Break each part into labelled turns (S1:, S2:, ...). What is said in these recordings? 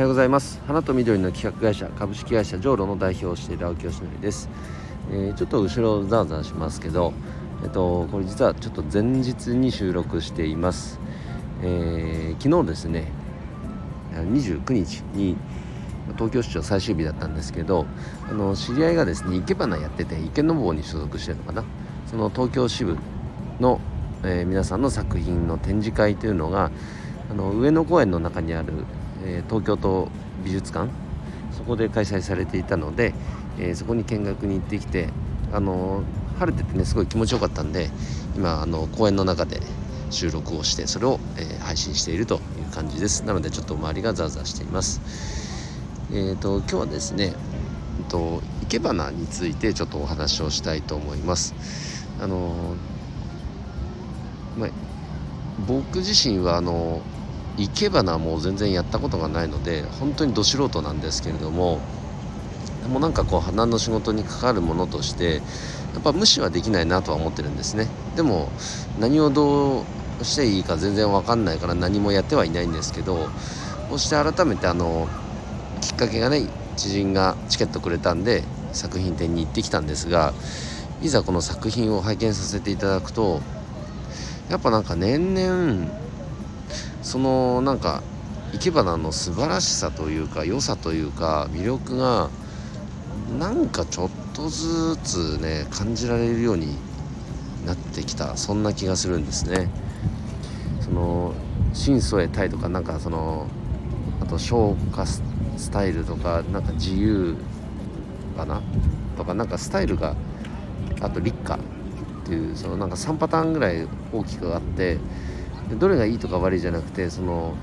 S1: はようございます。花と緑の企画会社株式会社ジョーロの代表をしている青木よしのりです、えー、ちょっと後ろざわざわしますけどえっとこれ実はちょっと前日に収録しています、えー、昨日ですね29日に東京市長最終日だったんですけどあの知り合いがですね生け花やってて池坊に所属してるのかな。その東京支部の、えー、皆さんの作品の展示会というのがあの上野公園の中にある、え、東京都美術館。そこで開催されていたので、え、そこに見学に行ってきてあの晴れててねすごい気持ちよかったんで今あの公園の中で収録をしてそれを、え、配信しているという感じです。なのでちょっと周りがザーザーしています。えーと、今日はですね、えーと、生け花についてちょっとお話をしたいと思います。あのまあ、僕自身はあの生け花も全然やったことがないので本当にど素人なんですけれどもでもなんかこう花の仕事にかかるものとしてやっぱ無視はできないなとは思ってるんですね。でも何をどうしていいか全然わかんないから何もやってはいないんですけどこうして改めてあのきっかけがね知人がチケットくれたんで作品展に行ってきたんですがいざこの作品を拝見させていただくとやっぱなんか年々そのなんか生け花の素晴らしさというか良さというか魅力がなんかちょっとずつね感じられるようになってきたそんな気がするんですね。その新添えたいとかなんかそのあと消化スタイルとかなんか自由かなとかなんかスタイルがあと立夏っていうそのなんか3パターンぐらい大きくあってどれがいいとか悪いじゃなくてその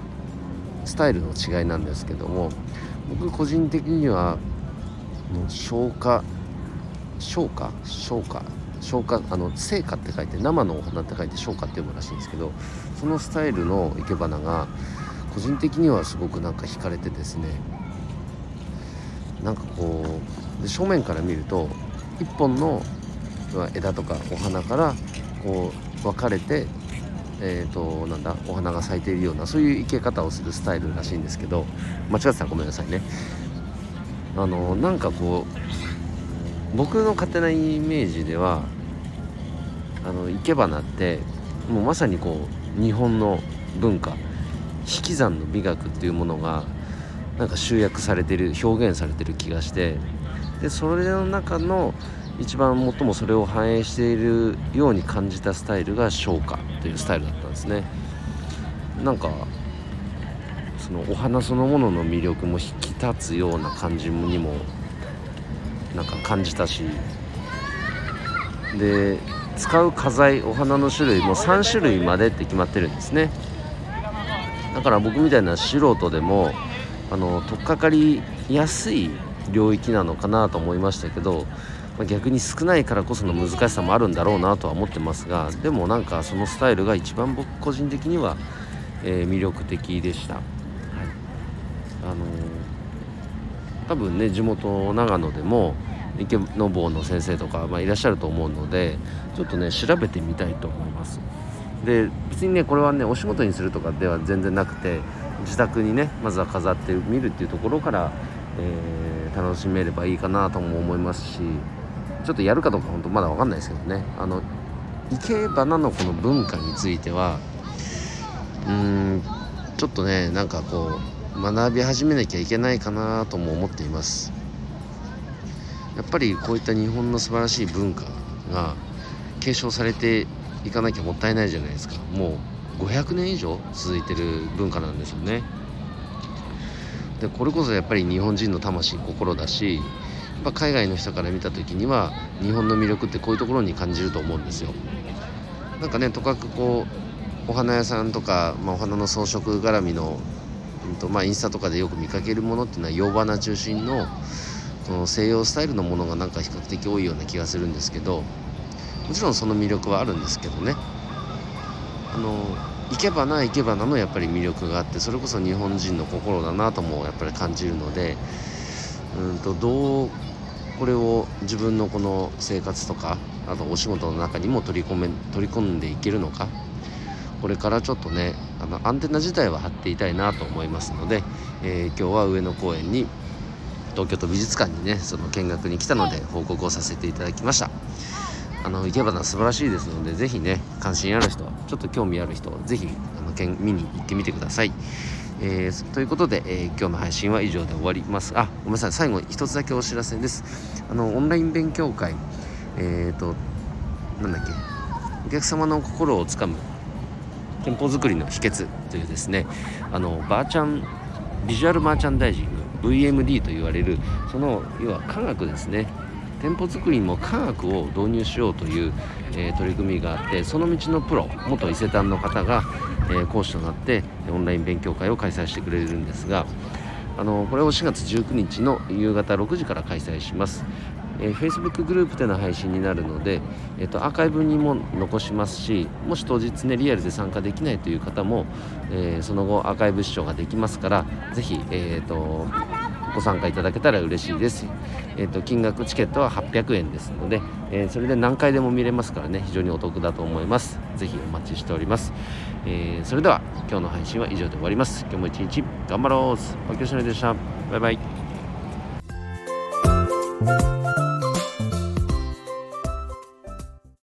S1: スタイルの違いなんですけども僕個人的には消化消化？消化？消化？あの成果って書いて生のお花って書いて消化って読むらしいんですけどそのスタイルの生け花が個人的にはすごくなんか惹かれてですねなんかこうで正面から見ると1本の枝とかお花からこう分かれてえーと、なんだお花が咲いているようなそういう生け方をするスタイルらしいんですけど間違ってたらごめんなさいね。あのなんかこう僕の勝手なイメージではあの生け花ってもうまさにこう日本の文化引き算の美学っていうものがなんか集約されてる表現されてる気がしてでそれの中の一番最もそれを反映しているように感じたスタイルが昇華というスタイルだったんですね。なんかそのお花そのものの魅力も引き立つような感じにもなんか感じたし。で使う花材お花の種類も3種類までって決まってるんですね。だから僕みたいな素人でもあの取っかかりやすい領域なのかなと思いましたけど、まあ、逆に少ないからこその難しさもあるんだろうなとは思ってますがでもなんかそのスタイルが一番僕個人的には、えー、魅力的でした。はいあのー、多分ね地元長野でも池の坊の先生とか、まあ、いらっしゃると思うのでちょっとね調べてみたいと思いますで別にねこれはねお仕事にするとかでは全然なくて自宅にねまずは飾ってみるっていうところから、えー、楽しめればいいかなとも思いますしちょっとやるかどうか本当まだ分かんないですけどね。あの生け花のこの文化についてはうーんちょっとねなんかこう学び始めなきゃいけないかなとも思っています。やっぱりこういった日本の素晴らしい文化が継承されていかなきゃもったいないじゃないですか。もう500年以上続いてる文化なんですよね。でこれこそやっぱり日本人の魂心だしぱ海外の人から見た時には日本の魅力ってこういうところに感じると思うんですよ。なんかねとかくこうお花屋さんとか、まあ、お花の装飾絡みの、うんとまあ、インスタとかでよく見かけるものっていうのは洋花中心のこの西洋スタイルのものがなんか比較的多いような気がするんですけどもちろんその魅力はあるんですけどね。あの行けばな行けばなのやっぱり魅力があってそれこそ日本人の心だなともやっぱり感じるのでうんとどうこれを自分のこの生活とかあとお仕事の中にも取り込め取り込んでいけるのか。これからちょっとねあのアンテナ自体は張っていたいなと思いますので、えー、今日は上野公園に東京都美術館にねその見学に来たので報告をさせていただきました。あの生け花素晴らしいですので是非ね関心ある人ちょっと興味ある人是非見に行ってみてくださいえー、ということで、えー、今日の配信は以上で終わります。あごめんなさい。最後一つだけお知らせです。あのオンライン勉強会えっ、ー、となんだっけ。お客様の心をつかむ店舗作りの秘訣というですね。あのバーチャンビジュアルマーチャンダイジング VMD と言われるその要は科学ですね。店舗作りにも科学を導入しようという、えー、取り組みがあってその道のプロ元伊勢丹の方が、えー、講師となってオンライン勉強会を開催してくれるんですがあのこれを4月19日の夕方6時から開催します。えー、Facebook グループでの配信になるので、えーと、アーカイブにも残しますしもし当日ねリアルで参加できないという方も、えー、その後アーカイブ視聴ができますからぜひ、えーと、ご参加いただけたら嬉しいです、えーと、金額チケットは800円ですので、え、それで何回でも見れますからね非常にお得だと思います。是非お待ちしております、え、それでは今日の配信は以上で終わります。今日も一日頑張ろう。おきょしのでした。バイバイ。